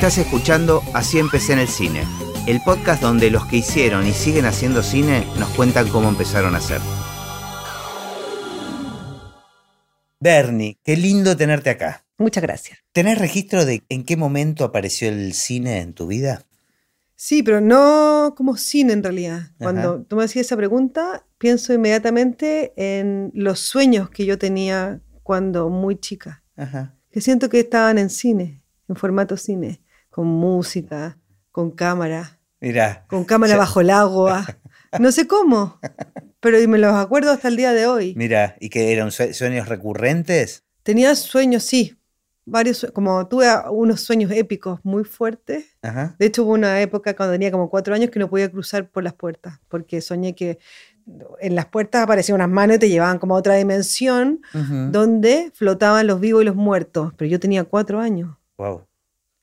Estás escuchando Así empecé en el cine, el podcast donde los que hicieron y siguen haciendo cine nos cuentan cómo empezaron a hacer. Bernie, qué lindo tenerte acá. Muchas gracias. ¿Tenés registro de en qué momento apareció el cine en tu vida? Sí, pero no como cine en realidad. Cuando Ajá. tú me hacías esa pregunta, pienso inmediatamente en los sueños que yo tenía cuando muy chica. Ajá. Que siento que estaban en cine, en formato cine, con música, con cámara, Mirá. con cámara bajo el agua. No sé cómo, pero me los acuerdo hasta el día de hoy. Mira, ¿y que eran sue- sueños recurrentes? Tenía sueños, sí, varios, como tuve unos sueños épicos muy fuertes. Ajá. De hecho, hubo una época cuando tenía como cuatro años que no podía cruzar por las puertas, porque soñé que en las puertas aparecían unas manos y te llevaban como a otra dimensión donde flotaban los vivos y los muertos. Pero yo tenía cuatro años. Wow.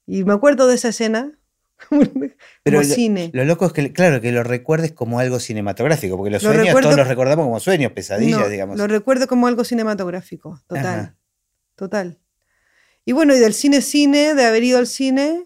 Y me acuerdo de esa escena como lo, cine. lo loco es que, claro, que lo recuerdes como algo cinematográfico, porque los Lo sueños recuerdo- todos los recordamos como sueños, pesadillas, No, digamos. Lo recuerdo como algo cinematográfico, total. Ajá. Total. Y bueno, y del cine cine, de haber ido al cine,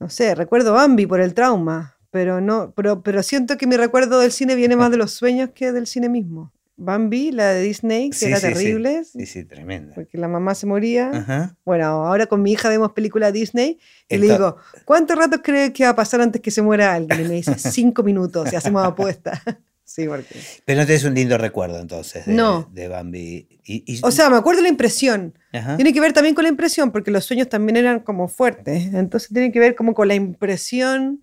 no sé, recuerdo Bambi por el trauma, pero no, pero, pero siento que mi recuerdo del cine viene más de los sueños que del cine mismo. Bambi, la de Disney, que Sí, era sí, sí. terrible, Sí, sí, tremenda. porque la mamá se moría. Ajá. Bueno, ahora con mi hija vemos películas Disney y le Esto- digo, ¿cuánto rato cree que va a pasar antes que se muera alguien? Y me dice, cinco minutos y hacemos apuesta. sí, porque... Pero no tenés un lindo recuerdo entonces de, No. de Bambi. Y, y- O sea, me acuerdo la impresión. Ajá. Tiene que ver también con la impresión, porque los sueños también eran como fuertes. Entonces tiene que ver como con la impresión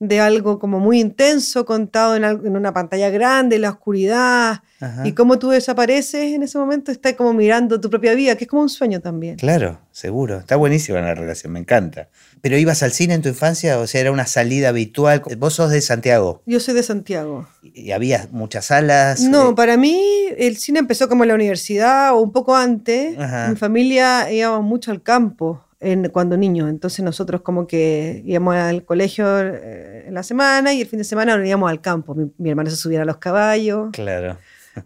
de algo como muy intenso contado en, algo- en una pantalla grande, la oscuridad, Ajá. y cómo tú desapareces en ese momento, estás como mirando tu propia vida, que es como un sueño también. Claro, seguro. Está buenísima la relación, me encanta. ¿Pero ibas al cine en tu infancia? O sea, era una salida habitual. Vos sos de Santiago Yo soy de Santiago. y había muchas salas. No, eh, para mí el cine empezó como en la universidad o un poco antes. Ajá. Mi familia íbamos mucho al campo en, cuando niños, entonces nosotros como que íbamos al colegio eh, en la semana y el fin de semana nos íbamos al campo. Mi, mi hermano se subía a los caballos, Claro.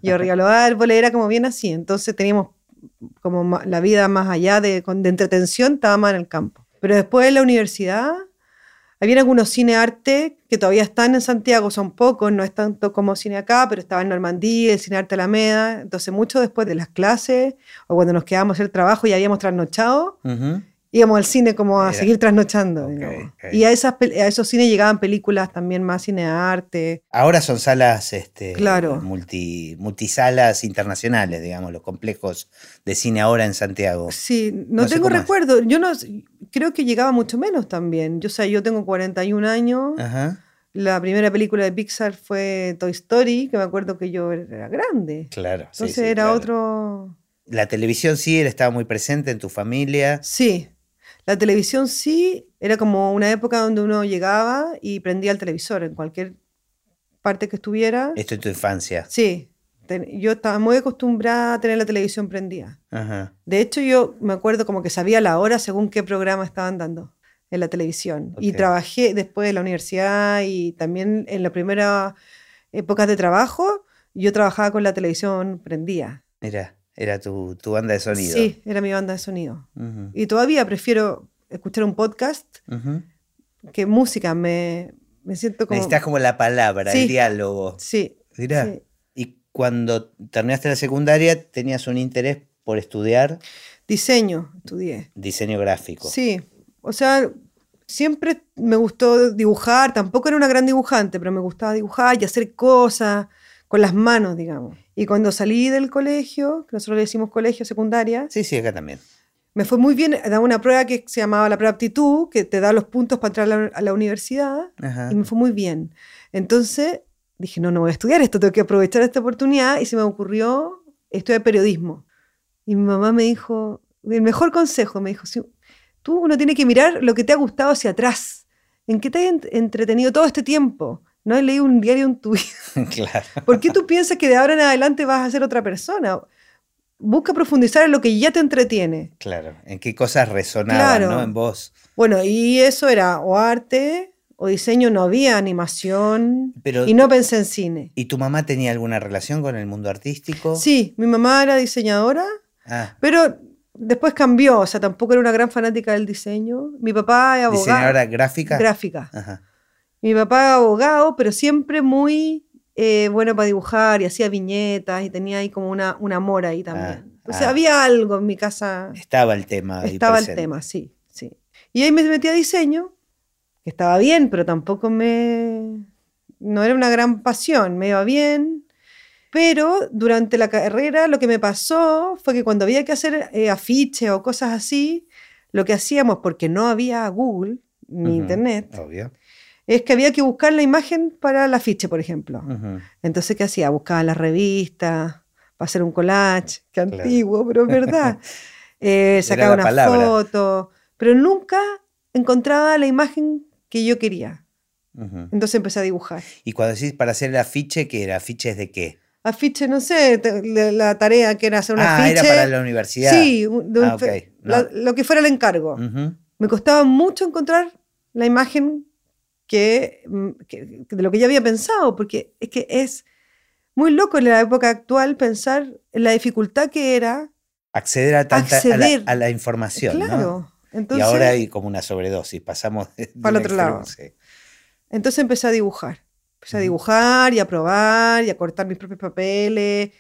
yo arriba los árboles, era como bien así. Entonces teníamos como la vida más allá de, de entretención, estaba más en el campo. Pero después en la universidad había algunos cine arte que todavía están en Santiago, son pocos, no es tanto como cine acá, pero estaba en Normandía, el cine arte Alameda. Entonces, mucho después de las clases o cuando nos quedábamos hacer trabajo y habíamos trasnochado, Ujú. Íbamos al cine como a seguir trasnochando. Y a, esas, a esos cines llegaban películas también más cine arte. Ahora son salas este, Claro. multi, multisalas internacionales, digamos, los complejos de cine ahora en Santiago. Sí, no, tengo es. recuerdo. Yo no creo que llegaba mucho menos también. Yo, o sea, yo tengo 41 años. Ajá, La primera película de Pixar fue Toy Story, que me acuerdo que yo era grande. claro. sí, Entonces sí, era claro. otro... La televisión sí, él estaba muy presente en tu familia. Sí, la televisión sí, era como una época donde uno llegaba y prendía el televisor en cualquier parte que estuviera. Esto en tu infancia. Sí, ten- yo estaba muy acostumbrada a tener la televisión prendida. Ajá. De hecho, yo me acuerdo como que sabía la hora según qué programa estaban dando en la televisión. Y trabajé después en la universidad y también en las primeras épocas de trabajo, yo trabajaba con la televisión prendida. Mira, era tu, tu banda de sonido. Sí, era mi banda de sonido. Y todavía prefiero escuchar un podcast que música. Me, me siento como... Necesitas como la palabra, Sí. el diálogo. Sí. Mirá. sí. Y cuando terminaste la secundaria, tenías un interés por estudiar Diseño, estudié. diseño gráfico. Sí, o sea, siempre me gustó dibujar, tampoco era una gran dibujante, pero me gustaba dibujar y hacer cosas con las manos, digamos. Y cuando salí del colegio, que nosotros le decimos colegio secundaria, Sí, sí, acá también. me fue muy bien, daba una prueba que se llamaba la prueba aptitud, que te da los puntos para entrar a la, a la universidad, Ajá. y me fue muy bien. Entonces dije, no, no voy a estudiar esto, tengo que aprovechar esta oportunidad, y se me ocurrió estudiar periodismo. Y mi mamá me dijo, el mejor consejo, me dijo, si, tú uno tiene que mirar lo que te ha gustado hacia atrás, en qué te has ent- entretenido todo este tiempo. No has leído un diario en tu vida. claro. ¿Por qué tú piensas que de ahora en adelante vas a ser otra persona? Busca profundizar en lo que ya te entretiene. Claro. ¿En qué cosas resonaban, Claro. ¿no? En vos. Bueno, y eso era o arte o diseño, no había animación Pero- y no pensé en cine. ¿Y tu mamá tenía alguna relación con el mundo artístico? Sí, mi mamá era diseñadora, Ah, pero Después cambió, o sea, tampoco era una gran fanática del diseño. Mi papá es abogado. ¿Diseñadora gráfica? Gráfica. Ajá. Mi papá abogado, pero siempre muy eh, bueno para dibujar y hacía viñetas y tenía ahí como una, un amor ahí también. Ah, o sea, ah. había algo en mi casa. Estaba el tema. Estaba el tema, sí, sí. Y ahí me metí a diseño, que estaba bien, pero tampoco me... No era una gran pasión, me iba bien. Pero durante la carrera lo que me pasó fue que cuando había que hacer eh, afiches o cosas así, lo que hacíamos, porque no había Google ni Internet, Obvio. Es que había que buscar la imagen para el afiche, por ejemplo. Entonces, ¿qué hacía? Buscaba las revistas para hacer un collage, que Claro. antiguo, pero es verdad. Eh, sacaba una palabra. foto, pero nunca encontraba la imagen que yo quería. Entonces empecé a dibujar. Y cuando decís para hacer el afiche, ¿qué era? ¿Afiches de qué? Afiche, no sé, la tarea que era hacer un ah, afiche. era para la universidad. Sí, Ah, No. la- lo que fuera el encargo. Me costaba mucho encontrar la imagen que, mm, que- que de lo que yo había pensado, porque es que es muy loco en la época actual pensar en la dificultad que era. Acceder a tanta a la- Acceder. A, la, información, ¿no? claro. Y Entonces, ahora hay como una sobredosis, pasamos de, de Para el otro lado. entonces empecé a dibujar. Empecé a Ujú. dibujar y a probar y a cortar mis propios papeles.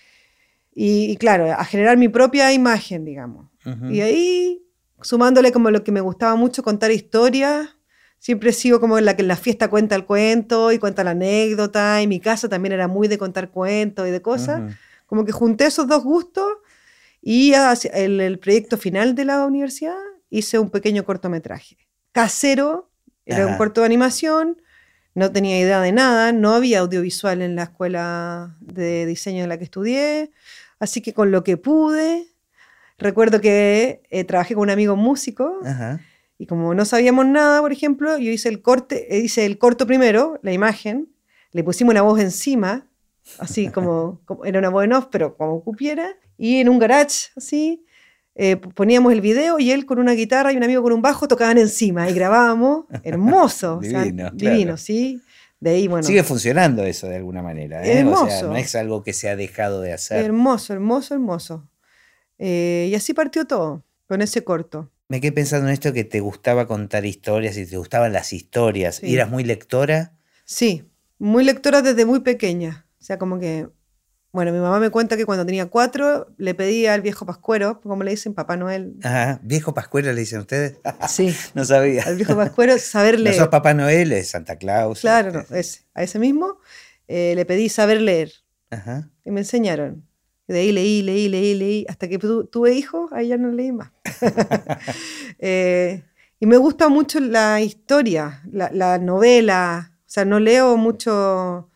Y, y claro, a generar mi propia imagen, digamos. Ujú. Y ahí, sumándole como lo que me gustaba mucho, contar historias, siempre he sido como la que en la fiesta cuenta el cuento y cuenta la anécdota, y mi casa también era muy de contar cuentos y de cosas. Como que junté esos dos gustos y hacia el, proyecto final de la universidad hice un pequeño cortometraje. Casero, era un corto de animación, no tenía idea de nada, no había audiovisual en la escuela de diseño en la que estudié, así que con lo que pude, recuerdo que eh, trabajé con un amigo músico Ajá. Y como no sabíamos nada, por ejemplo, yo hice el corte, eh, hice el corto primero, la imagen, le pusimos una voz encima, así como, como- era una voz en off, pero como cupiera, y en un garage, así, eh, poníamos el video y él con una guitarra y un amigo con un bajo tocaban encima y grabábamos, hermoso, o sea, Divino, claro. divino, sí. De ahí, bueno, Sigue funcionando eso de alguna manera. ¿eh? O sea, Hermoso. no es algo que se ha dejado de hacer. hermoso, hermoso, hermoso. Eh, y así partió todo, con ese corto. Me quedé pensando en esto que te gustaba contar historias y te gustaban las historias. Sí. ¿Y eras muy lectora? Sí, muy lectora desde muy pequeña. O sea, como que, bueno, mi mamá me cuenta que cuando tenía cuatro le pedía al viejo Pascuero, como le dicen Papá Noel. Ajá. ¿Viejo Pascuero le dicen ustedes? Sí, no sabía. al viejo Pascuero saber No leer. sos Papá Noel, es Santa Claus. Claro, no, ese, a ese mismo eh, le pedí saber leer Ajá. y me enseñaron. De ahí leí, leí, leí, leí, hasta que tu- tuve hijos, ahí ya no leí más. Eh, y me gusta mucho la historia, la, la novela. O sea, no leo mucho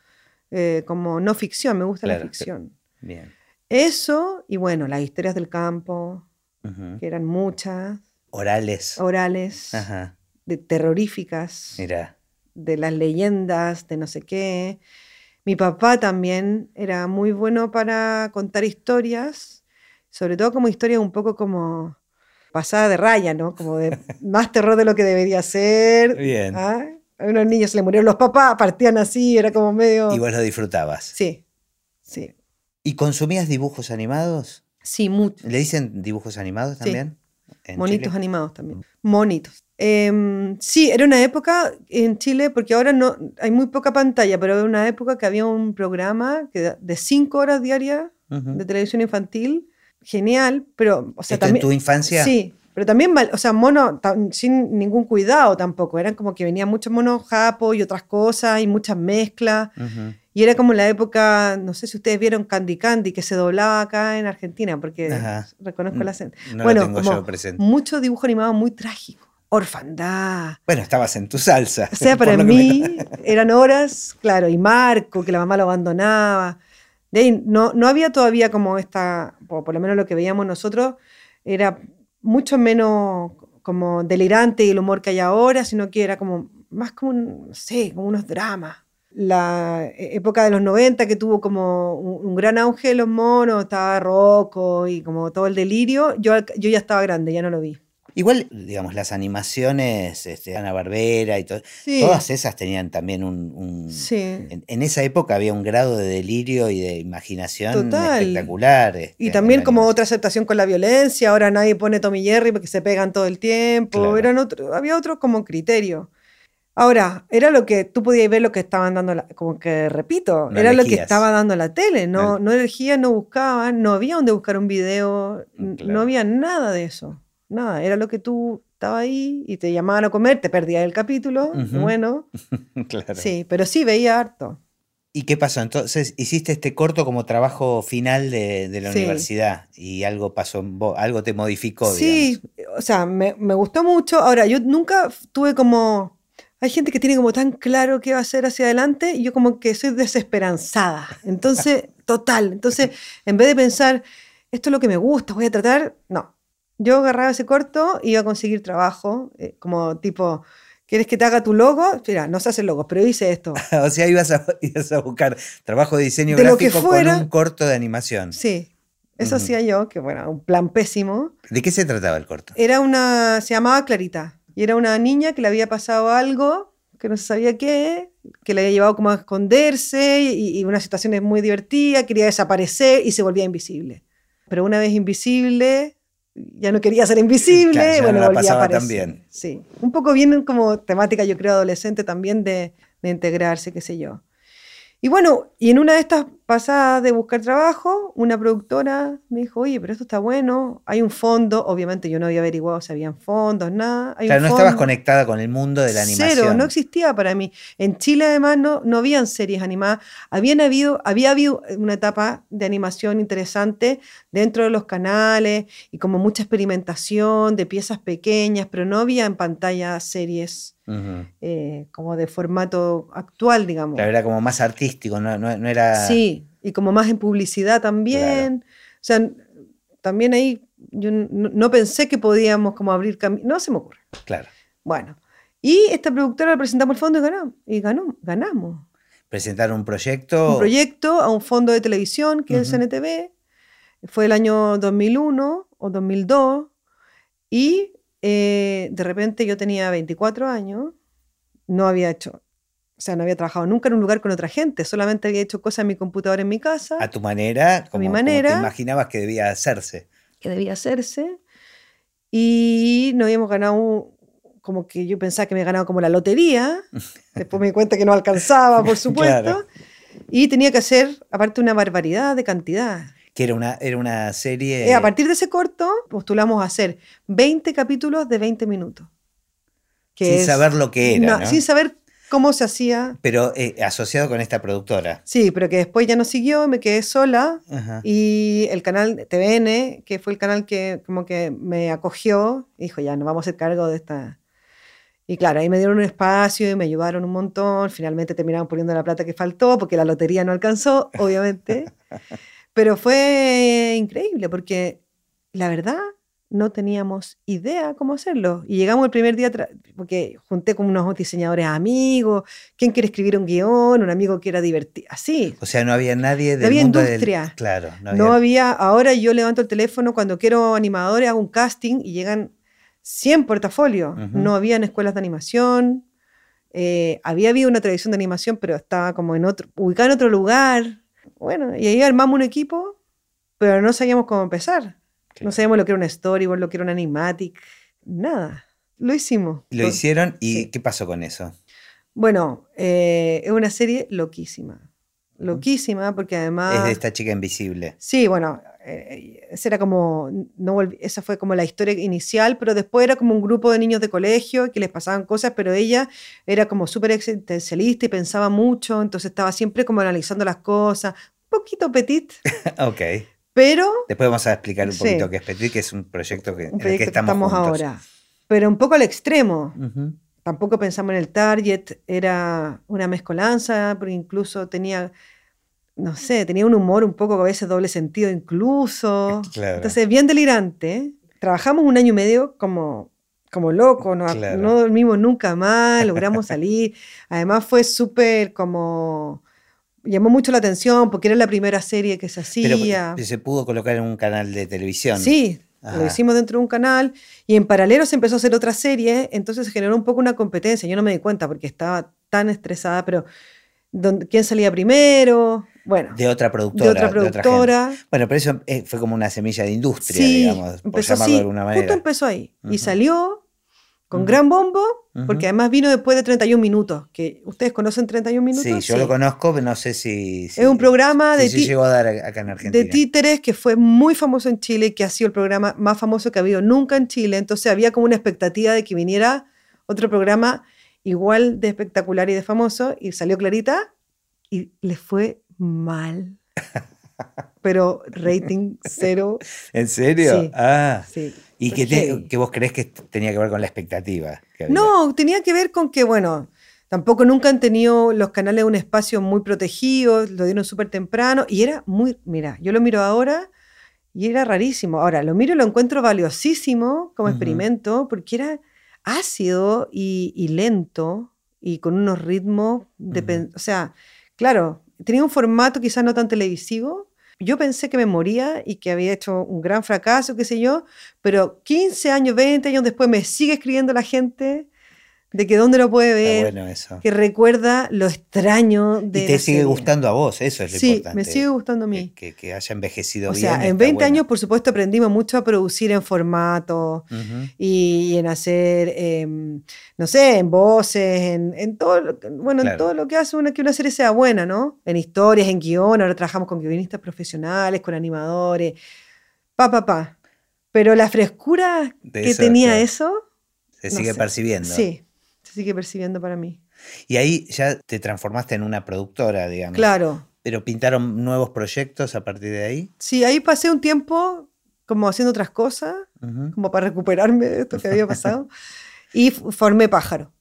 eh, como no ficción, me gusta la ficción. Bien. Eso, y bueno, las historias del campo, que eran muchas, Orales. orales, Ajá. de terroríficas, Mira. de las leyendas, de no sé qué. Mi papá también era muy bueno para contar historias, sobre todo como historias un poco como pasada de raya, ¿no? Como de más terror de lo que debería ser. Bien. ¿ah? A unos niños se le murieron los papás, partían así, era como medio... Vos lo disfrutabas. Sí, sí, ¿Y consumías dibujos animados? sí, mucho. ¿Le dicen dibujos animados Sí. también? en Monitos Chile? animados también. Monitos. Em, sí, era una época en Chile, porque ahora no hay muy poca pantalla, pero era una época que había un programa que de cinco horas diarias de televisión infantil, genial, pero, o sea, ¿Esto en también... tu infancia? Sí, pero también, o sea, mono sin ningún cuidado tampoco, eran como que venían muchos monos japos y otras cosas y muchas mezclas. Ujú. Y era como la época, no sé si ustedes vieron Candy Candy, que se doblaba acá en Argentina, porque Ajá. reconozco la acento. no bueno, como mucho dibujo animado muy trágico. Orfandad. Bueno, estabas en tu salsa. O sea, para que me mí eran horas, claro, y Marco, que la mamá lo abandonaba. De ahí no, no había todavía como esta, o por lo menos lo que veíamos nosotros, era mucho menos como delirante y el humor que hay ahora, sino que era como más como, un- no sé, como unos dramas. La época de los 90 que tuvo como un, un gran auge de los monos, estaba Rocco y como todo el delirio, yo, yo ya estaba grande, ya no lo vi. Igual, digamos, las animaciones, este, Ana Barbera y todo, Sí. todas esas tenían también un... un- Sí. en, en esa época había un grado de delirio y de imaginación Total. espectacular. este, Y en también como otra aceptación con la violencia, ahora nadie pone Tommy Jerry porque se pegan todo el tiempo, Claro. eran otro, había otro como criterio. Ahora, era lo que tú podías ver lo que estaban dando, la- como que repito, No era lo que estaba dando la tele, no, No. no elegían, no buscaban, no había donde buscar un video, Claro. no había nada de eso, nada, era lo que tú estabas ahí y te llamaban a comer, te perdías el capítulo, bueno, Claro. sí, pero sí veía harto. ¿Y qué pasó? Entonces, hiciste este corto como trabajo final de, de la Sí. universidad y algo pasó algo te modificó, Sí, digamos. o sea, me, me gustó mucho. Ahora, yo nunca tuve como... Hay gente que tiene como tan claro qué va a hacer hacia adelante y yo como que soy desesperanzada. Entonces, total. Entonces, en vez de pensar, esto es lo que me gusta, voy a tratar, no. Yo agarraba ese corto y iba a conseguir trabajo, eh, como tipo, ¿quieres que te haga tu logo? Mira, no se hace logos, pero hice esto. o sea, ibas a, ibas a buscar trabajo de diseño De lo que gráfico fuera. con un corto de animación. Sí, eso hacía yo, que bueno, un plan pésimo. ¿De qué se trataba el corto? Era una, se llamaba Clarita, y era una niña que le había pasado algo, que no se sabía qué, que le había llevado como a esconderse, y, y una situación muy divertida, quería desaparecer y se volvía invisible. Pero una vez invisible, ya no quería ser invisible, Claro, ya no bueno, la a aparecer. bien. Sí, un poco bien como temática, yo creo, adolescente también de, de integrarse, qué sé yo. Y bueno, y en una de estas pasadas de buscar trabajo, una productora me dijo, oye, pero esto está bueno, hay un fondo, obviamente yo no había averiguado si habían fondos, nada. Hay un Claro, no estabas conectada con el mundo de la animación. Cero, no existía para mí. En Chile además no, no habían series animadas. Habían habido, había habido una etapa de animación interesante dentro de los canales y como mucha experimentación de piezas pequeñas, pero no había en pantalla series Eh, como de formato actual, digamos. Claro, era como más artístico, no, no- no era... Sí, y como más en publicidad también. O sea, también ahí yo no, no pensé que podíamos como abrir camino. No se me ocurre. Claro. Bueno, y esta productora le presentamos el fondo y ganamos. Y ganó, ganamos. Presentar un proyecto. Un proyecto a un fondo de televisión que es el CNTV. Fue el año 2001 o 2002. Y eh, de repente yo tenía 24 años. No había hecho, o sea, no había trabajado nunca en un lugar con otra gente. Solamente había hecho cosas en mi computadora en mi casa. a tu manera, como, mi como te manera. imaginabas que debía hacerse. que debía hacerse. Y no habíamos ganado, un- como que yo pensaba que me había ganado como la lotería. Después me di cuenta que no alcanzaba, por supuesto. Claro. Y tenía que hacer, aparte, una barbaridad de cantidad. Que era una, era una serie. Eh, a partir de ese corto, postulamos a hacer 20 capítulos de 20 minutos. que sin es- saber lo que era. no, ¿no? Sin saber cómo se hacía. Pero eh, asociado con esta productora. Sí, pero que después ya no siguió, me quedé sola. Ajá. Y el canal TVN, que fue el canal que como que me acogió, dijo, ya, nos vamos a hacer cargo de esta... Y claro, ahí me dieron un espacio y me ayudaron un montón. Finalmente terminaron poniendo la plata que faltó porque la lotería no alcanzó, obviamente. Pero fue increíble porque la verdad no teníamos idea cómo hacerlo. Y llegamos el primer día, porque junté con unos diseñadores amigos, quién quiere escribir un guion, un amigo que era divertido, así. O sea, no había nadie del había mundo del- industria. Claro, no había. No había, ahora yo levanto el teléfono cuando quiero animadores, hago un casting y llegan 100 portafolios. Ujú. No habían escuelas de animación. eh, había habido una televisión de animación, pero estaba como en otro, ubicada en otro lugar. Bueno, y ahí armamos un equipo, pero no sabíamos cómo empezar. No sabíamos lo que era un storyboard, lo que era un animatic, nada. Lo hicimos. Lo hicieron y sí. ¿qué pasó con eso? Bueno, eh, es una serie loquísima. Loquísima, porque además. Es de esta chica invisible. Sí, bueno, eh, esa era como, no esa fue como la historia inicial, pero después era como un grupo de niños de colegio que les pasaban cosas, pero ella era como súper existencialista y pensaba mucho, entonces estaba siempre como analizando las cosas, un poquito petit, ok. pero Después vamos a explicar un Sí. poquito qué es Petit, que es un proyecto que, un en el que estamos, ahora. Pero un poco al extremo. Tampoco pensamos en el target, era una mezcolanza, porque incluso tenía, no sé, tenía un humor un poco a veces doble sentido incluso. Claro. Entonces, bien delirante. Trabajamos un año y medio como, como loco, no, Claro. no dormimos nunca más, logramos salir. Además fue súper como... Llamó mucho la atención porque era la primera serie que se Pero hacía. se pudo colocar en un canal de televisión. Sí, Lo hicimos dentro de un canal y en paralelo se empezó a hacer otra serie, entonces se generó un poco una competencia. Yo no me di cuenta porque estaba tan estresada, pero ¿dónde- ¿quién salía primero? Bueno, De otra de productora. otra bueno, pero eso eh, fue como una semilla de industria, Sí, digamos, por empezó llamarlo así, de alguna justo manera. empezó ahí. Y salió con gran bombo, porque además vino después de 31 minutos. Que ¿Ustedes conocen 31 minutos? Sí, yo lo conozco, pero no sé si. si- Es un programa de, se ti- llegó a dar acá en Argentina. de títeres que fue muy famoso en Chile que ha sido el programa más famoso que ha habido nunca en Chile. Entonces había como una expectativa de que viniera otro programa igual de espectacular y de famoso y salió Clarita y le fue mal. Pero rating cero. ¿En serio? Sí. Ah. Sí. ¿Y te- que vos crees que tenía que ver con la expectativa? que? No, tenía que ver con que, bueno, tampoco nunca han tenido los canales un espacio muy protegido, lo dieron súper temprano y era muy, mira, yo lo miro ahora y era rarísimo. Ahora, lo miro y lo encuentro valiosísimo como experimento porque era ácido y, y lento y con unos ritmos, de, pen- o sea, claro, tenía un formato quizás no tan televisivo. Yo pensé que me moría y que había hecho un gran fracaso, qué sé yo, pero 15 años, 20 años después me sigue escribiendo la gente de que dónde lo puede ver, bueno eso. que recuerda lo extraño de Y te sigue serie. gustando a vos, eso es lo Sí, importante. me sigue gustando a mí. Que, que- haya envejecido O bien. sea, en está 20 bueno. años, por supuesto, aprendimos mucho a producir en formato y en hacer, em, no sé, en voces, en, en todo, lo que- bueno, Claro. en todo lo que hace una, que una serie sea buena, ¿no? En historias, en guion, ahora trabajamos con guionistas profesionales, con animadores, pa, pa, pa. Pero la frescura De que eso, tenía claro. eso, Se no sigue sé. percibiendo. sí, se sigue percibiendo para mí. Y ahí ya te transformaste en una productora, digamos. Claro, Pero pintaron nuevos proyectos a partir de ahí. sí, ahí pasé un tiempo como haciendo otras cosas, Ujú. como para recuperarme de esto que había pasado. y formé Pájaro,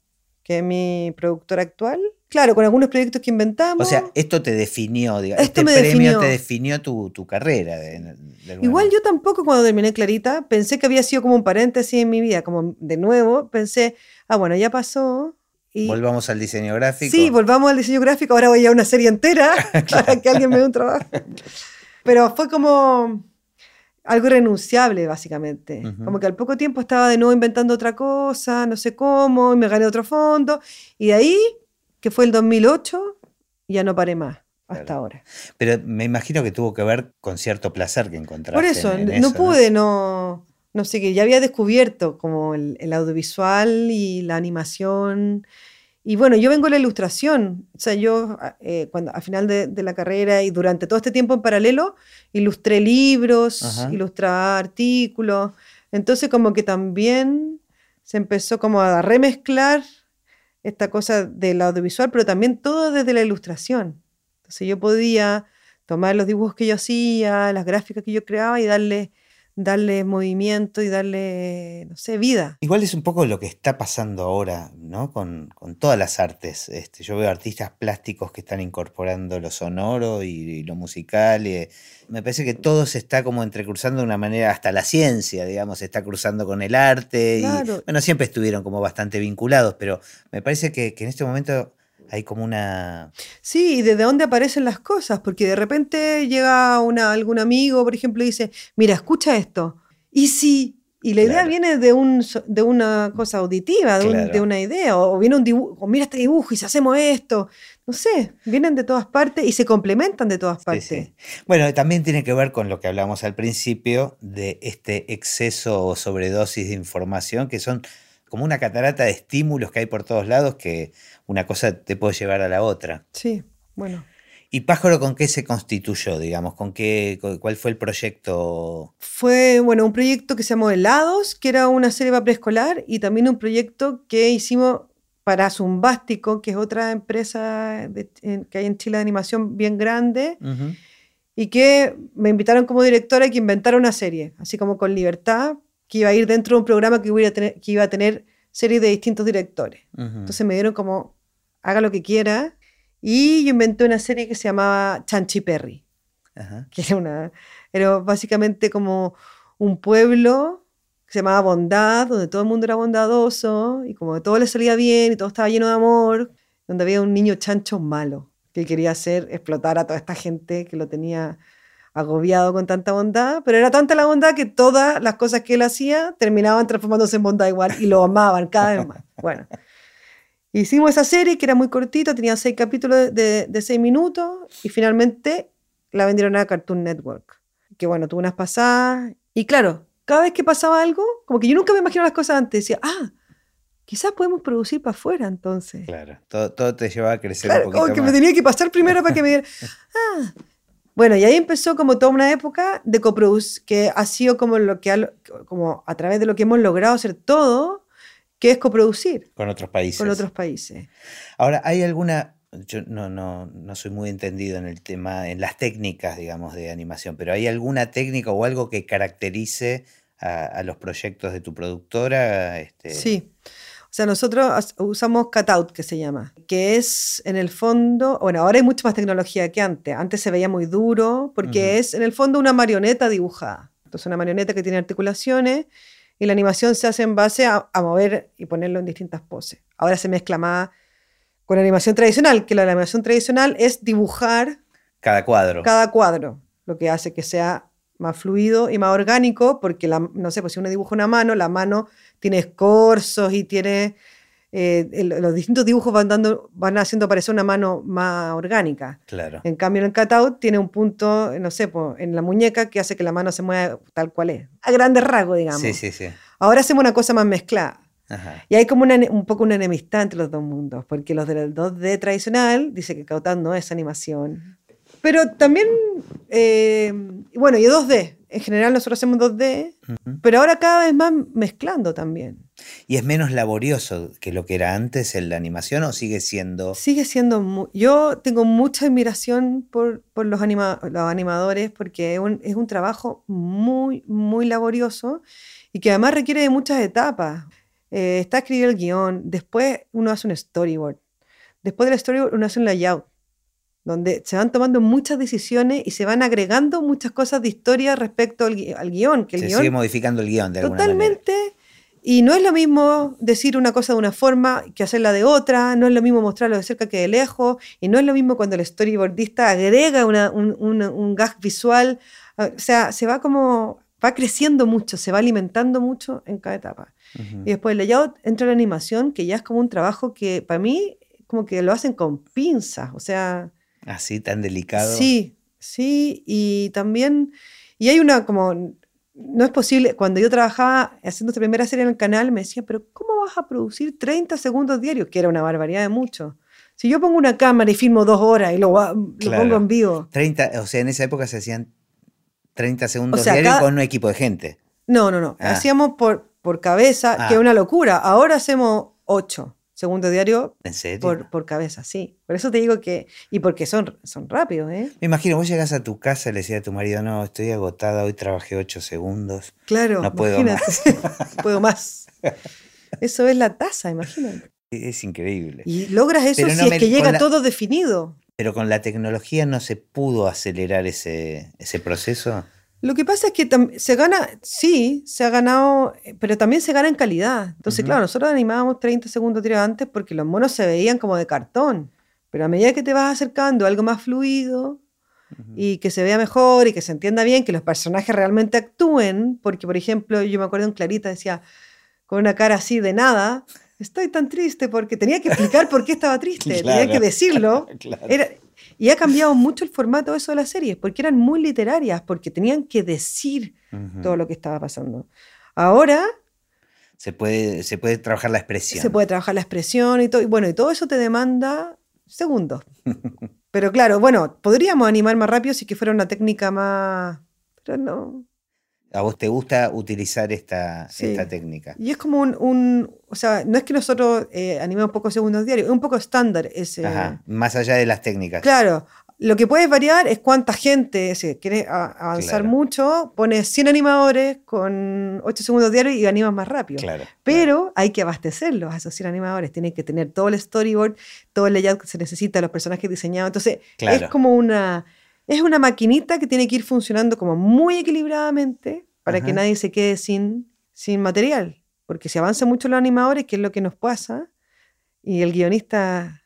que es mi productora actual. Claro, con algunos proyectos que inventamos. O sea, esto te definió, digamos. Esto este me premio definió. te definió tu, tu carrera. de- de Igual manera. yo tampoco cuando terminé Clarita pensé que había sido como un paréntesis en mi vida, como de nuevo pensé, ah, bueno, ya pasó. Y Volvamos al diseño gráfico. sí, volvamos al diseño gráfico, ahora voy a una serie entera para que alguien me dé un trabajo. Pero fue como algo irrenunciable, básicamente. Como que al poco tiempo estaba de nuevo inventando otra cosa, no sé cómo, y me gané otro fondo. Y de ahí, que fue el 2008, ya no paré más hasta Claro. ahora. Pero me imagino que tuvo que ver con cierto placer que encontraste. Por eso, en- en no eso, pude, no, no sé qué, ya había descubierto como el, el audiovisual y la animación. Y bueno, yo vengo de la ilustración, o sea, yo a- eh, cuando, a final de, de la carrera y durante todo este tiempo en paralelo, ilustré libros, Ajá. ilustraba artículos, entonces como que también se empezó como a remezclar esta cosa del audiovisual, pero también todo desde la ilustración. Entonces yo podía tomar los dibujos que yo hacía, las gráficas que yo creaba y darle, darle movimiento y darle, no sé, vida. Igual es un poco lo que está pasando ahora, ¿no? Con, con todas las artes. Este, yo veo artistas plásticos que están incorporando lo sonoro y, y lo musical. y, eh, me parece que todo se está como entrecruzando de una manera, hasta la ciencia, digamos, se está cruzando con el arte. Claro. Y, bueno, siempre estuvieron como bastante vinculados, pero me parece que, que en este momento hay como una... Sí, y desde dónde aparecen las cosas, porque de repente llega una, algún amigo, por ejemplo, y dice, mira, escucha esto. Y si... Y la idea viene de, un, de una cosa auditiva, de, un- de una idea, o, o viene un dibujo, mira este dibujo y si hacemos esto. No sé, vienen de todas partes y se complementan de todas Sí, partes. sí. Bueno, también tiene que ver con lo que hablamos al principio de este exceso o sobredosis de información, que son como una catarata de estímulos que hay por todos lados, que una cosa te puede llevar a la otra. Sí, bueno. ¿Y Pájaro con qué se constituyó, digamos? ¿Con qué, con- ¿Cuál fue el proyecto? Fue, bueno, un proyecto que se llamó Helados, que era una serie para preescolar, y también un proyecto que hicimos para Zumbástico, que es otra empresa de- en- que hay en Chile de animación bien grande, y que me invitaron como directora y que inventara una serie, así como con libertad, que iba a ir dentro de un programa que, hubiera tener- que iba a tener series de distintos directores. Entonces me dieron como, haga lo que quiera, y yo inventé una serie que se llamaba Chanchi Perry que era, una, era básicamente como un pueblo que se llamaba Bondad, donde todo el mundo era bondadoso y como que todo le salía bien y todo estaba lleno de amor, donde había un niño chancho malo que quería hacer explotar a toda esta gente que lo tenía agobiado con tanta bondad, pero era tanta la bondad que todas las cosas que él hacía terminaban transformándose en bondad igual y lo amaban cada vez más. Bueno, hicimos esa serie que era muy cortita, tenía seis capítulos de, de seis minutos y finalmente la vendieron a Cartoon Network. Que bueno, tuvo unas pasadas y claro, cada vez que pasaba algo, como que yo nunca me imaginaba las cosas antes, decía, ah, quizás podemos producir para afuera entonces. Claro, todo, todo te llevaba a crecer Claro, un poquito como que más. me tenía que pasar primero para que me diera. Ah. Bueno, y ahí empezó como toda una época de coproducir, que ha sido como lo que ha- como a través de lo que hemos logrado hacer todo, que es coproducir Con otros países. con otros países. Ahora, ¿hay alguna... Yo no, no, no soy muy entendido en el tema, en las técnicas, digamos, de animación, pero ¿hay alguna técnica o algo que caracterice a, a los proyectos de tu productora? Este, Sí. O sea, nosotros usamos cutout, que se llama, que es en el fondo, bueno, ahora hay mucha más tecnología que antes. Antes se veía muy duro porque es en el fondo una marioneta dibujada. Entonces, una marioneta que tiene articulaciones y la animación se hace en base a, a mover y ponerlo en distintas poses. Ahora se mezcla más con la animación tradicional, que la animación tradicional es dibujar Cada cuadro. cada cuadro, lo que hace que sea más fluido y más orgánico, porque, la, no sé, pues si uno dibuja una mano, la mano tiene escorzos y tiene... eh, el- los distintos dibujos van, dando, van haciendo parecer una mano más orgánica. Claro. En cambio, en el cutout tiene un punto, no sé, pues, en la muñeca que hace que la mano se mueva tal cual es. A grandes rasgos, digamos. Sí, sí, sí. Ahora hacemos una cosa más mezclada. Ajá. Y hay como una, un poco una enemistad entre los dos mundos, porque los del 2D tradicional dicen que Cutout no es animación. Pero también, eh, bueno, y 2D. En general nosotros hacemos 2D, Ujú. pero ahora cada vez más mezclando también. ¿Y es menos laborioso que lo que era antes en la animación o sigue siendo... Sigue siendo... yo tengo mucha admiración por, por los, anima- los animadores porque es un, es un trabajo muy, muy laborioso y que además requiere de muchas etapas. Eh, está escribir el guion, después uno hace un storyboard, después del storyboard uno hace un layout, donde se van tomando muchas decisiones y se van agregando muchas cosas de historia respecto al, gui- al guion, que el Se guion sigue modificando el guion de alguna manera. Totalmente. Y no es lo mismo decir una cosa de una forma que hacerla de otra, no es lo mismo mostrarlo de cerca que de lejos, y no es lo mismo cuando el storyboardista agrega una- un, un- un gag visual. O sea, se va como, va creciendo mucho, se va alimentando mucho en cada etapa. Y después el layout entra la animación, que ya es como un trabajo que para mí como que lo hacen con pinzas, o sea, Así tan delicado. Sí, sí, y también, y hay una como, no es posible, cuando yo trabajaba haciendo esta primera serie en el canal, me decía, pero ¿cómo vas a producir 30 segundos diarios? Que era una barbaridad de mucho. Si yo pongo una cámara y filmo dos horas y lo, lo Claro. pongo en vivo. 30, o sea, en esa época se hacían 30 segundos O sea, diarios cada- con un equipo de gente. No, no, no. Ah. Hacíamos por, por cabeza, Ah. que es una locura. Ahora hacemos 8 ¿En serio? por, por cabeza, sí. Por eso te digo que, y porque son, son rápidos, ¿eh? Me imagino, vos llegás a tu casa y le decías a tu marido, no, estoy agotada, hoy trabajé 8 segundos. Claro, No puedo imagínate. No puedo más. Eso es la tasa, imagínate. Es increíble. Y logras eso si es que llega la- todo definido. Pero con la tecnología no se pudo acelerar ese, ese proceso. Lo que pasa es que se gana, sí, se ha ganado, eh, pero también se gana en calidad. Entonces, claro, nosotros animábamos 30 segundos diarios antes porque los monos se veían como de cartón. Pero a medida que te vas acercando a algo más fluido y que se vea mejor y que se entienda bien, que los personajes realmente actúen, porque, por ejemplo, yo me acuerdo en Clarita decía, con una cara así de nada, estoy tan triste porque tenía que explicar por qué estaba triste, tenía Claro. que decirlo. Claro. Era- y ha cambiado mucho el formato eso de las series, porque eran muy literarias, porque tenían que decir Ujú. todo lo que estaba pasando. Ahora se, puede, se puede trabajar la expresión. se puede trabajar la expresión y todo, y bueno, y todo eso te demanda segundos. Pero claro, bueno, podríamos animar más rápido si que fuera una técnica más... Pero no. ¿A vos te gusta utilizar esta, Sí. esta técnica? Y es como un... un- o sea, no es que nosotros eh, animemos pocos segundos diarios, es un poco estándar ese... Ajá. Más allá de las técnicas. Claro, lo que puedes variar es cuánta gente, si quieres avanzar Claro. mucho, pones 100 animadores con 8 segundos diarios y animas más rápido. Claro. Pero hay que abastecerlos a esos 100 animadores. Tienen que tener todo el storyboard, todo el layout que se necesita, los personajes diseñados. Entonces, Claro. es como una. Es una maquinita que tiene que ir funcionando como muy equilibradamente para que nadie se quede sin, sin material. Porque si avanza mucho los animadores, que es lo que nos pasa, y el guionista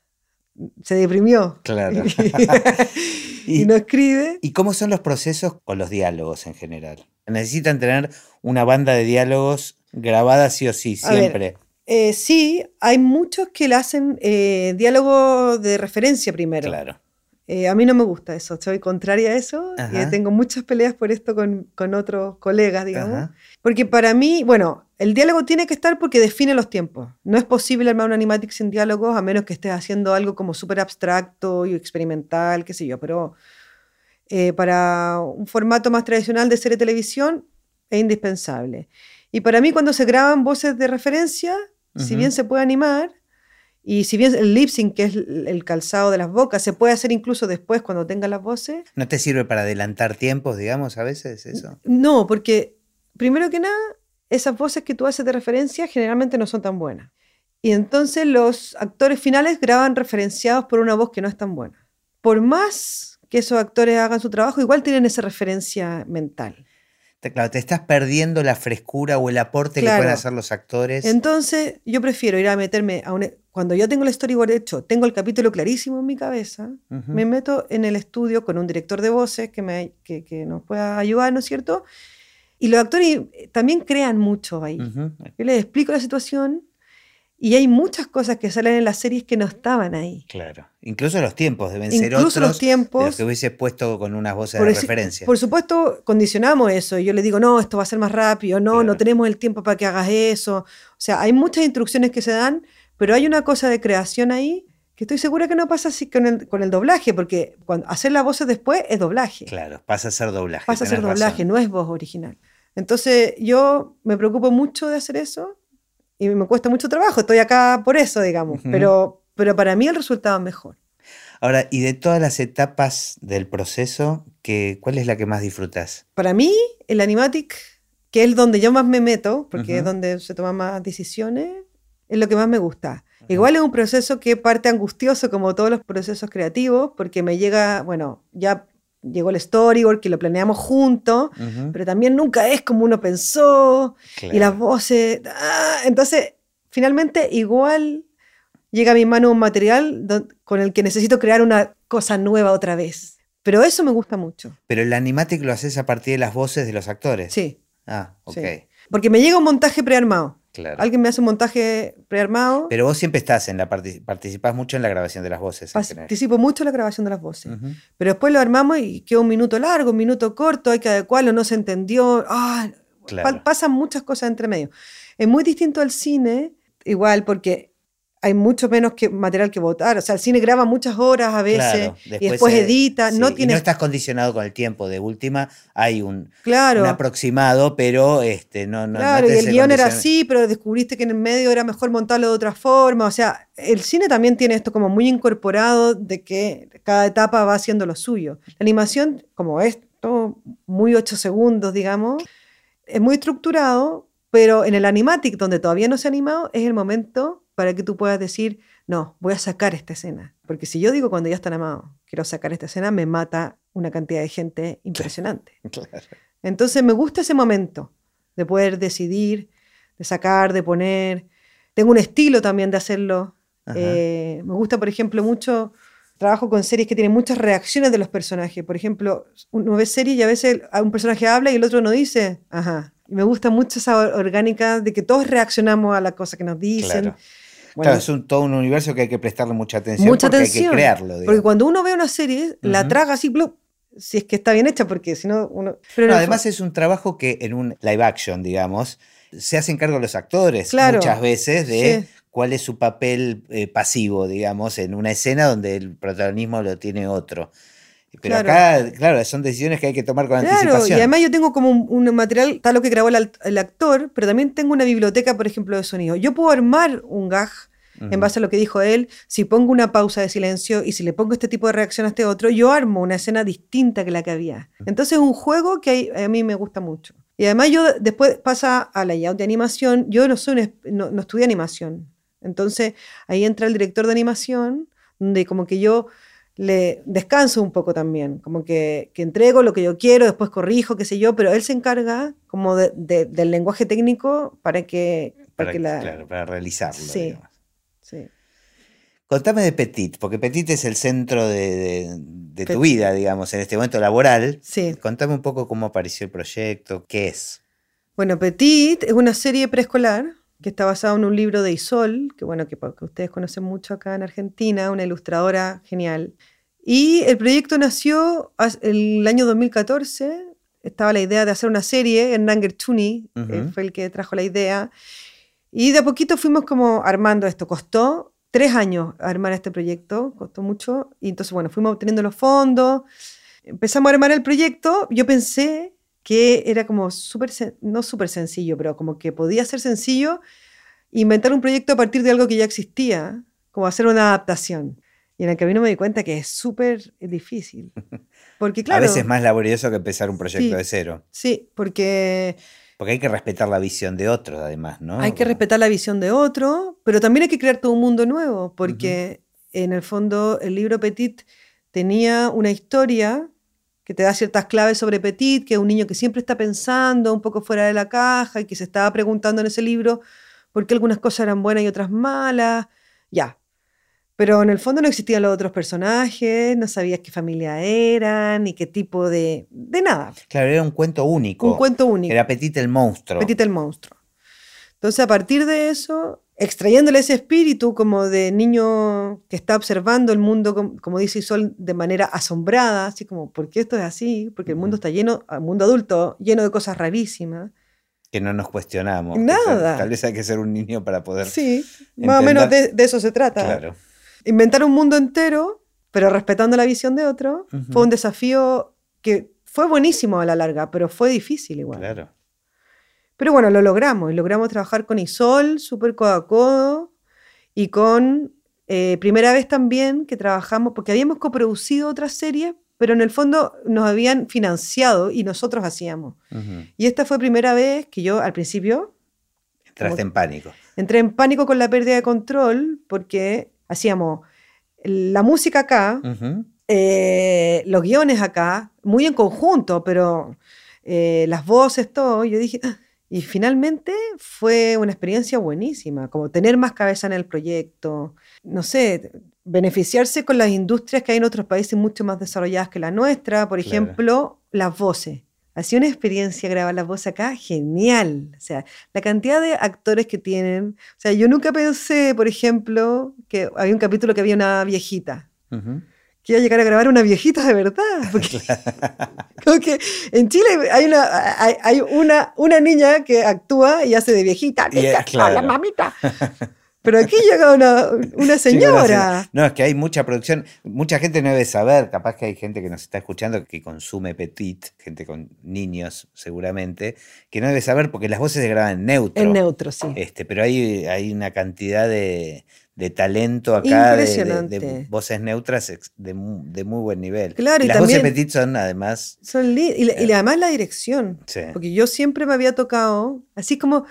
se deprimió. Claro. y, no escribe. ¿Y cómo son los procesos con los diálogos en general? ¿Necesitan tener una banda de diálogos grabada sí o sí, siempre? Eh, sí, hay muchos que le hacen eh, diálogo de referencia primero. Claro. Eh, a mí no me gusta eso, soy contraria a eso. y tengo muchas peleas por esto con, con otros colegas, digamos. Porque para mí, bueno, el diálogo tiene que estar porque define los tiempos. No es posible armar un animatic sin diálogos a menos que estés haciendo algo como súper abstracto y experimental, qué sé yo. Pero para un formato más tradicional de serie de televisión es indispensable. Y para mí cuando se graban voces de referencia, si bien se puede animar, y si bien el lip sync, que es el calzado de las bocas, se puede hacer incluso después cuando tenga las voces. ¿No te sirve para adelantar tiempos, digamos, a veces eso? No, porque primero que nada, esas voces que tú haces de referencia generalmente no son tan buenas. Y entonces los actores finales graban referenciados por una voz que no es tan buena. Por más que esos actores hagan su trabajo, igual tienen esa referencia mental. Claro, te estás perdiendo la frescura o el aporte que pueden hacer los actores. Entonces, yo prefiero ir a meterme a un. Cuando yo tengo el storyboard hecho, tengo el capítulo clarísimo en mi cabeza, me meto en el estudio con un director de voces que, me, que, nos pueda ayudar, ¿no es cierto? Y los actores también crean mucho ahí. Yo les explico la situación, y hay muchas cosas que salen en las series que no estaban ahí. Claro. Incluso los tiempos deben ser otros los tiempos, de los que hubiese puesto con unas voces de referencia. Por supuesto, condicionamos eso. Yo le digo, no, esto va a ser más rápido, no, no tenemos el tiempo para que hagas eso. O sea, hay muchas instrucciones que se dan, pero hay una cosa de creación ahí que estoy segura que no pasa así con el, con el doblaje, porque cuando hacer las voces después es doblaje. Claro, pasa a ser doblaje. Pasa a ser doblaje, no es voz original. Entonces, yo me preocupo mucho de hacer eso y me cuesta mucho trabajo. Estoy acá por eso, digamos, pero, pero para mí el resultado es mejor. Ahora, y de todas las etapas del proceso, ¿qué, ¿cuál es la que más disfrutas? Para mí, el animatic, que es donde yo más me meto, porque es donde se toman más decisiones, es lo que más me gusta. Igual es un proceso que parte angustioso como todos los procesos creativos, porque me llega, bueno, ya llegó el storyboard, que lo planeamos juntos, pero también nunca es como uno pensó, y las voces. ¡ah! entonces, finalmente, igual llega a mi mano un material con el que necesito crear una cosa nueva otra vez. Pero eso me gusta mucho. Pero el animatic lo haces a partir de las voces de los actores. Sí. Ah, ok. Porque me llega un montaje prearmado. Alguien me hace un montaje prearmado. Pero vos siempre estás en la participas mucho en la grabación de las voces. Participo mucho en la grabación de las voces. Pero después lo armamos y queda un minuto largo, un minuto corto, hay que adecuarlo, no se entendió. Ah, pasan muchas cosas entre medio. Es muy distinto al cine, igual, porque hay mucho menos que material que votar. O sea, el cine graba muchas horas a veces y después edita. no, no estás condicionado con el tiempo. De última, hay un, claro. aproximado, pero este, no, no Claro, y el guion era así, pero descubriste que en el medio era mejor montarlo de otra forma. O sea, el cine también tiene esto como muy incorporado de que cada etapa va haciendo lo suyo. La animación, como esto, muy ocho segundos, digamos, es muy estructurado, pero en el animatic, donde todavía no se ha animado, es el momento para que tú puedas decir, no, voy a sacar esta escena. Porque si yo digo cuando ya están amados, quiero sacar esta escena, me mata una cantidad de gente impresionante. Entonces me gusta ese momento de poder decidir, de sacar, de poner. Tengo un estilo también de hacerlo. Eh, me gusta, por ejemplo, mucho, trabajo con series que tienen muchas reacciones de los personajes. Por ejemplo, uno ve series y a veces un personaje habla y el otro no dice, ajá. Y me gusta mucho esa orgánica de que todos reaccionamos a la cosa que nos dicen claro, es un, todo un universo que hay que prestarle mucha atención mucha porque atención, hay que crearlo. Porque cuando uno ve una serie, la traga así, si es que está bien hecha, porque si no uno... Pero además es un trabajo que en un live action, digamos, se hacen cargo los actores muchas veces de cuál es su papel eh, pasivo, digamos, en una escena donde el protagonismo lo tiene otro. Pero acá, claro, son decisiones que hay que tomar con claro, anticipación. Y además yo tengo como un, material, tal lo que grabó el, actor, pero también tengo una biblioteca, por ejemplo, de sonido. Yo puedo armar un gag en base a lo que dijo él. Si pongo una pausa de silencio y si le pongo este tipo de reacción a este otro, yo armo una escena distinta que la que había. Entonces es un juego que a mí me gusta mucho. Y además yo después pasa a la layout de animación. Yo no, soy no, no estudié animación. Entonces ahí entra el director de animación, donde como que yo le descanso un poco también, como que, entrego lo que yo quiero, después corrijo, qué sé yo, pero él se encarga como del lenguaje técnico para que... Para, para, para realizarlo. Sí, sí. Contame de Petit, porque Petit es el centro de, de- de tu vida, digamos, en este momento laboral. Sí. Contame un poco cómo apareció el proyecto, qué es. Bueno, Petit es una serie preescolar que está basada en un libro de Isol, que bueno, que, que ustedes conocen mucho acá en Argentina, una ilustradora genial. Y el proyecto nació el año 2014. Estaba la idea de hacer una serie. Hernán Gerchuni eh, Ujú. fue el que trajo la idea. Y de a poquito fuimos como armando esto. Costó tres años armar este proyecto, costó mucho. Y entonces, bueno, fuimos obteniendo los fondos. Empezamos a armar el proyecto. Yo pensé que era como súper, no súper sencillo, pero como que podía ser sencillo inventar un proyecto a partir de algo que ya existía, como hacer una adaptación. Y en el camino me di cuenta que es súper difícil. Porque claro, A veces más laborioso que empezar un proyecto Sí. de cero. sí, porque Porque hay que respetar la visión de otros, además, ¿no? hay que respetar la visión de otro, pero también hay que crear todo un mundo nuevo, porque en el fondo el libro Petit tenía una historia que te da ciertas claves sobre Petit, que es un niño que siempre está pensando un poco fuera de la caja y que se estaba preguntando en ese libro por qué algunas cosas eran buenas y otras malas, ya. Pero en el fondo no existían los otros personajes, no sabías qué familia eran, ni qué tipo de... de nada. Claro, era un cuento único. Un cuento único. Era Petit el monstruo. Petit el monstruo. Entonces, a partir de eso, extrayéndole ese espíritu como de niño que está observando el mundo, com- como dice Isol, de manera asombrada, así como, ¿por qué esto es así? Porque el mundo está lleno, el mundo adulto, lleno de cosas rarísimas. Que no nos cuestionamos. Nada. tal- vez hay que ser un niño para poder. Sí, más o menos de, de eso se trata. Claro. Inventar un mundo entero, pero respetando la visión de otro, fue un desafío que fue buenísimo a la larga, pero fue difícil igual. Claro. Pero bueno, lo logramos. Logramos trabajar con Isol, súper codo a codo. Y con, eh, primera vez también que trabajamos, porque habíamos coproducido otras series, pero en el fondo nos habían financiado y nosotros hacíamos. Y esta fue primera vez que yo al principio Entraste en pánico. entré en pánico con la pérdida de control, porque hacíamos la música acá, eh, los guiones acá, muy en conjunto, pero eh, las voces, todo, yo dije, "Ah". Y finalmente fue una experiencia buenísima, como tener más cabeza en el proyecto, no sé, beneficiarse con las industrias que hay en otros países mucho más desarrolladas que la nuestra, por Claro. ejemplo, las voces. Ha sido una experiencia grabar las voces acá genial. O sea, la cantidad de actores que tienen. O sea, yo nunca pensé, por ejemplo, que había un capítulo que había una viejita Ujú. Que iba a llegar a grabar una viejita de verdad. Porque, como que en Chile hay una, hay, hay una, una niña que actúa y hace de viejita. Y, eh, "Nica, claro. hola, mamita. Pero aquí llega una, una señora. No, es que hay mucha producción. Mucha gente no debe saber, capaz que hay gente que nos está escuchando que consume Petit, gente con niños seguramente, que no debe saber porque las voces se graban en neutro. En neutro, sí. Este, pero hay, hay una cantidad de, de talento acá, de- de, de Impresionante. voces neutras de, de muy buen nivel. Claro, y las voces también- Petit son además. Son y, la- y además la dirección. Sí. Porque yo siempre me había tocado, así como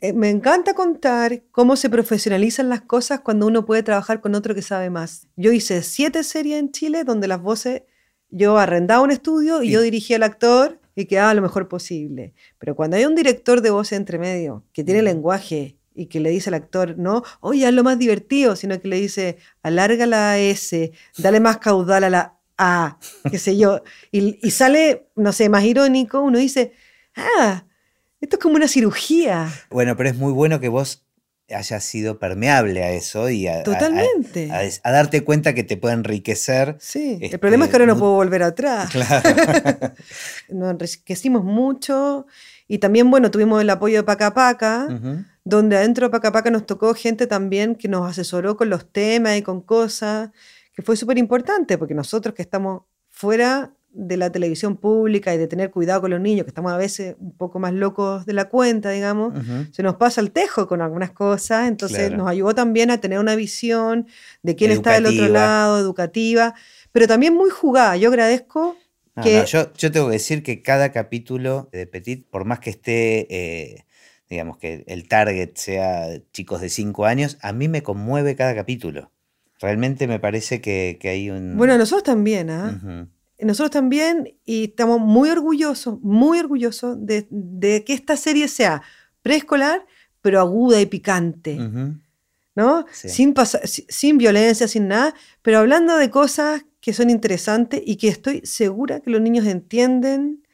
eh, me encanta contar cómo se profesionalizan las cosas cuando uno puede trabajar con otro que sabe más. Yo hice siete series en Chile donde las voces, yo arrendaba un estudio y, Y- yo dirigía al actor y quedaba lo mejor posible. Pero cuando hay un director de voces entre medio que tiene lenguaje y que le dice al actor, no, oye, haz lo más divertido, sino que le dice, alarga la S, dale más caudal a la A, qué sé yo, y, y sale, no sé, más irónico, uno dice, ah, esto es como una cirugía. Bueno, pero es muy bueno que vos hayas sido permeable a eso y a, Totalmente. a- a des- a darte cuenta que te puede enriquecer. Sí, este, el problema es que ahora no puedo volver atrás. Claro. Nos enriquecimos mucho y también, bueno, tuvimos el apoyo de Paca Paca, Ujú. Donde adentro de Paca Paca nos tocó gente también que nos asesoró con los temas y con cosas, que fue súper importante, porque nosotros que estamos fuera de la televisión pública y de tener cuidado con los niños, que estamos a veces un poco más locos de la cuenta, digamos, se nos pasa el tejo con algunas cosas, entonces Claro. nos ayudó también a tener una visión de quién está del otro lado, educativa, pero también muy jugada. Yo agradezco No, que no, yo, yo tengo que decir que cada capítulo de Petit, por más que esté, eh, digamos, que el target sea chicos de 5 años, a mí me conmueve cada capítulo. Realmente me parece que, que hay un... Bueno, nosotros también, ¿ah? Ujú. Nosotros también, y estamos muy orgullosos, muy orgullosos de, de que esta serie sea preescolar, pero aguda y picante. ¿no? Sí. Sin, sin violencia, sin nada, pero hablando de cosas que son interesantes y que estoy segura que los niños entienden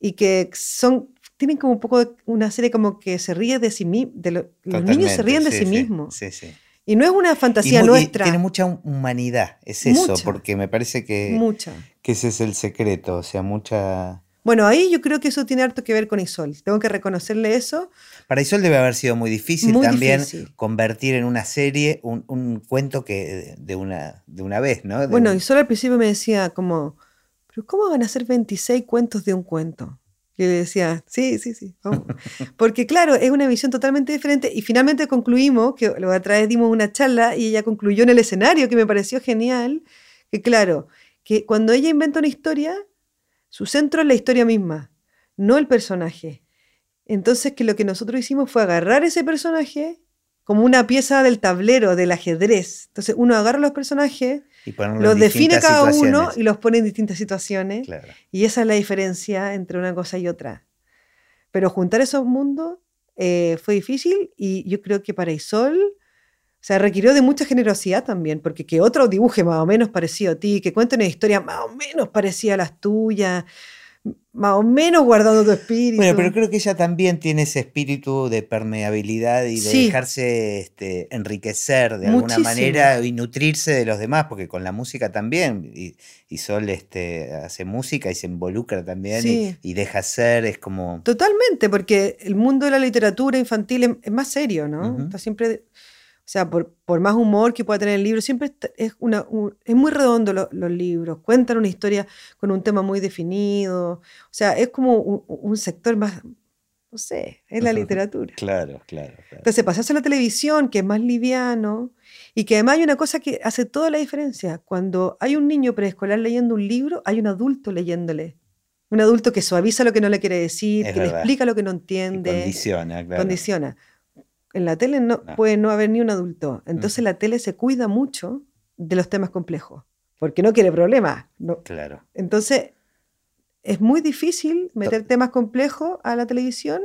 y que son tienen como un poco de- una serie como que se ríe de sí mismos, los niños se ríen de sí, mismos. Sí, sí. Y no es una fantasía y nuestra, tiene mucha humanidad, es eso, porque me parece que, mucha. que ese es el secreto, o sea, mucha... Bueno, ahí yo creo que eso tiene harto que ver con Isol. Tengo que reconocerle eso. Para Isol debe haber sido muy difícil Muy también difícil. convertir en una serie un, un cuento que de una, de una vez, ¿no? De Bueno, Isol al principio me decía como, pero ¿cómo van a ser 26 cuentos de un cuento? Yo le decía, sí, sí, sí. vamos". Porque claro, es una visión totalmente diferente y finalmente concluimos, que la otra vez dimos una charla y ella concluyó en el escenario, que me pareció genial, que claro, que cuando ella inventa una historia, su centro es la historia misma, no el personaje. Entonces que lo que nosotros hicimos fue agarrar ese personaje como una pieza del tablero, del ajedrez. Entonces uno agarra los personajes, y los define cada uno y los pone en distintas situaciones. Claro. Y esa es la diferencia entre una cosa y otra. Pero juntar esos mundos eh, fue difícil y yo creo que para Isol, o sea, requirió de mucha generosidad también, porque que otro dibuje más o menos parecido a ti, que cuente una historia más o menos parecida a las tuyas, más o menos guardando tu espíritu. Bueno, pero creo que ella también tiene ese espíritu de permeabilidad y de Sí. dejarse este, enriquecer de alguna manera y nutrirse de los demás, porque con la música también, y, y Sol este, hace música y se involucra también Sí. y, y deja ser, es como... Totalmente, porque el mundo de la literatura infantil es, es más serio, ¿no? Está siempre, o sea, por, por más humor que pueda tener el libro, siempre es, una, un- es muy redondo lo- los libros, cuentan una historia con un tema muy definido, o sea, es como un, un sector más, no sé, es la literatura. Claro, claro, claro. Entonces, pasarse a la televisión, que es más liviano, y que además hay una cosa que hace toda la diferencia. Cuando hay un niño preescolar leyendo un libro, hay un adulto leyéndole. Un adulto que suaviza lo que no le quiere decir, Es que le explica lo que no Y entiende, condiciona, claro. condiciona. En la tele no, puede no haber ni un adulto. Entonces la tele se cuida mucho de los temas complejos, porque no quiere problemas. no- Claro. Entonces es muy difícil meter temas complejos a la televisión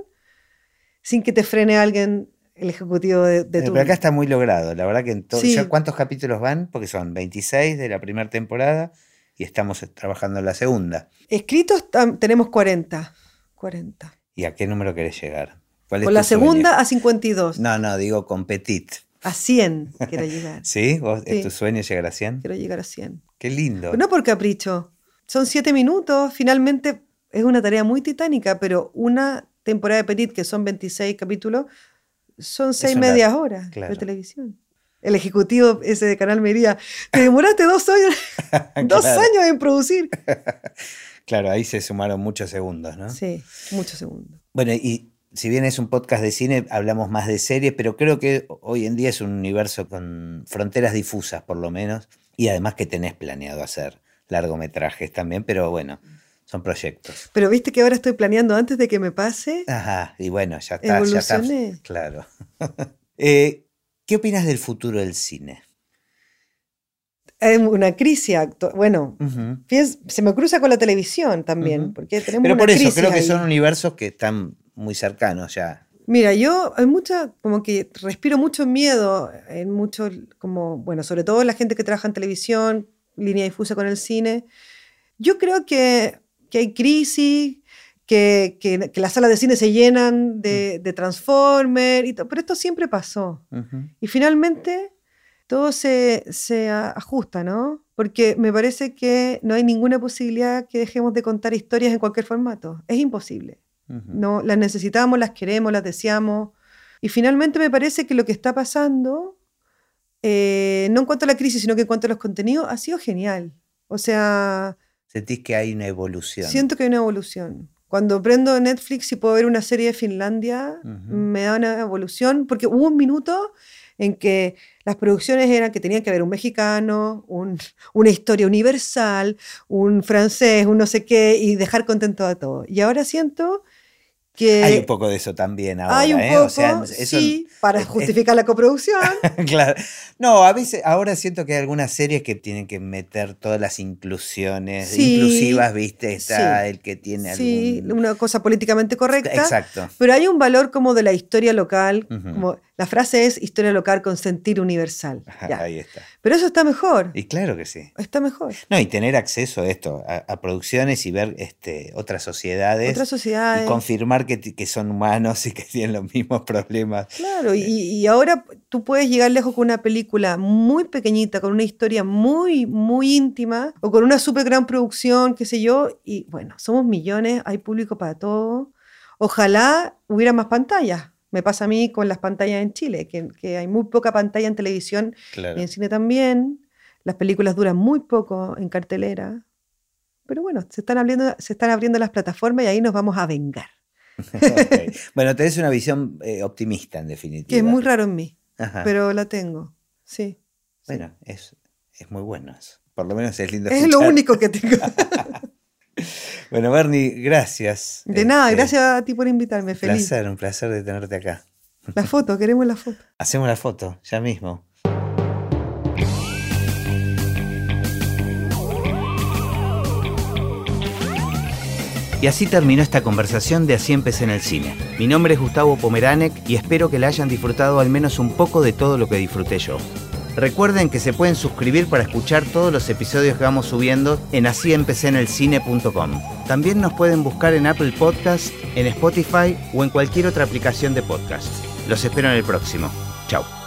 sin que te frene alguien, el ejecutivo de, de Eh, tu... Pero acá está muy logrado, la verdad que en. Sí. ¿Cuántos capítulos van? Porque son 26 de la primera temporada y estamos trabajando en la segunda. Escritos tenemos 40. 40. ¿Y a qué número querés llegar? ¿Cuál es Con la tu sueño? segunda a 52. No, no, digo con Petit. A 100 quiero llegar. ¿Sí? ¿Vos, ¿Es Sí. tu sueño llegar a 100? Quiero llegar a 100. Qué lindo. Pero no por capricho. Son 7 minutos. Finalmente es una tarea muy titánica, pero una temporada de Petit, que son 26 capítulos, son 6 una- medias horas claro. de televisión. El ejecutivo ese de Canal me diría, te demoraste dos años, dos Claro. años en producir. Claro, ahí se sumaron muchos segundos, ¿no? Sí, muchos segundos. Bueno, y si bien es un podcast de cine, hablamos más de series, pero creo que hoy en día es un universo con fronteras difusas, por lo menos, y además que tenés planeado hacer largometrajes también, pero bueno, son proyectos. Pero viste que ahora estoy planeando antes de que me pase. Ajá, y bueno, ya está. Ya está Evolucioné. claro. Eh, ¿Qué opinas del futuro del cine? Hay una crisis actual. Bueno, se me cruza con la televisión también, porque tenemos Pero una por eso, crisis creo que ahí. son universos que están muy cercanos ya. Mira, yo hay mucha, como que respiro mucho miedo en mucho, como, bueno, sobre todo la gente que trabaja en televisión, línea difusa con el cine. Yo creo que, que hay crisis, que, que, que las salas de cine se llenan de, de Transformer, y pero esto siempre pasó. Y finalmente todo se, se ajusta, ¿no? Porque me parece que no hay ninguna posibilidad que dejemos de contar historias en cualquier formato. Es imposible. No, las necesitamos, las queremos, las deseamos. Y finalmente me parece que lo que está pasando, eh, no en cuanto a la crisis, sino que en cuanto a los contenidos, ha sido genial. O sea, Sentís que hay una evolución. siento que hay una evolución. Cuando prendo Netflix y puedo ver una serie de Finlandia, Ujú. me da una evolución, porque hubo un minuto en que las producciones eran que tenían que haber un mexicano, un- una historia universal, un francés, un no sé qué, y dejar contento a todos. Y ahora siento que Hay un poco de eso también ahora. hay un ¿eh? poco, O sea, eso- sí, para es- es- justificar la coproducción. claro. No, a veces, ahora siento que hay algunas series que tienen que meter todas las inclusiones Sí, inclusivas, ¿viste? Está sí. el que tiene sí, algún... una cosa políticamente correcta. Exacto. Pero hay un valor como de la historia local, como La frase es historia local con sentir universal. Ahí está. Pero eso está mejor. Y claro que sí. Está mejor. No, y tener acceso a esto, a, a producciones y ver este, otras sociedades. Otras sociedades. Y confirmar que, que son humanos y que tienen los mismos problemas. Claro, y, y ahora tú puedes llegar lejos con una película muy pequeñita, con una historia muy, muy íntima, o con una súper gran producción, qué sé yo, y bueno, somos millones, hay público para todo. Ojalá hubiera más pantallas. Me pasa a mí con las pantallas en Chile, que, que hay muy poca pantalla en televisión Claro. y en cine también. Las películas duran muy poco en cartelera. Pero bueno, se están abriendo, se están abriendo las plataformas y ahí nos vamos a vengar. Ok. Bueno, tenés una visión eh, optimista, en definitiva. Que es muy raro en mí, Ajá. pero la tengo. Sí. Bueno, es, es muy bueno eso. Por lo menos es lindo Es lo escuchar. único que tengo. Bueno, Bernie, gracias. De nada, Este, gracias a ti por invitarme, Un feliz. placer, un placer de tenerte acá. La foto, queremos la foto. Hacemos la foto, ya mismo. Y así terminó esta conversación de Así empecé en el cine. Mi nombre es Gustavo Pomeranek y espero que la hayan disfrutado al menos un poco de todo lo que disfruté yo. Recuerden que se pueden suscribir para escuchar todos los episodios que vamos subiendo en asíempecéenelcine.com. También nos pueden buscar en Apple Podcast, en Spotify o en cualquier otra aplicación de podcast. Los espero en el próximo. Chao.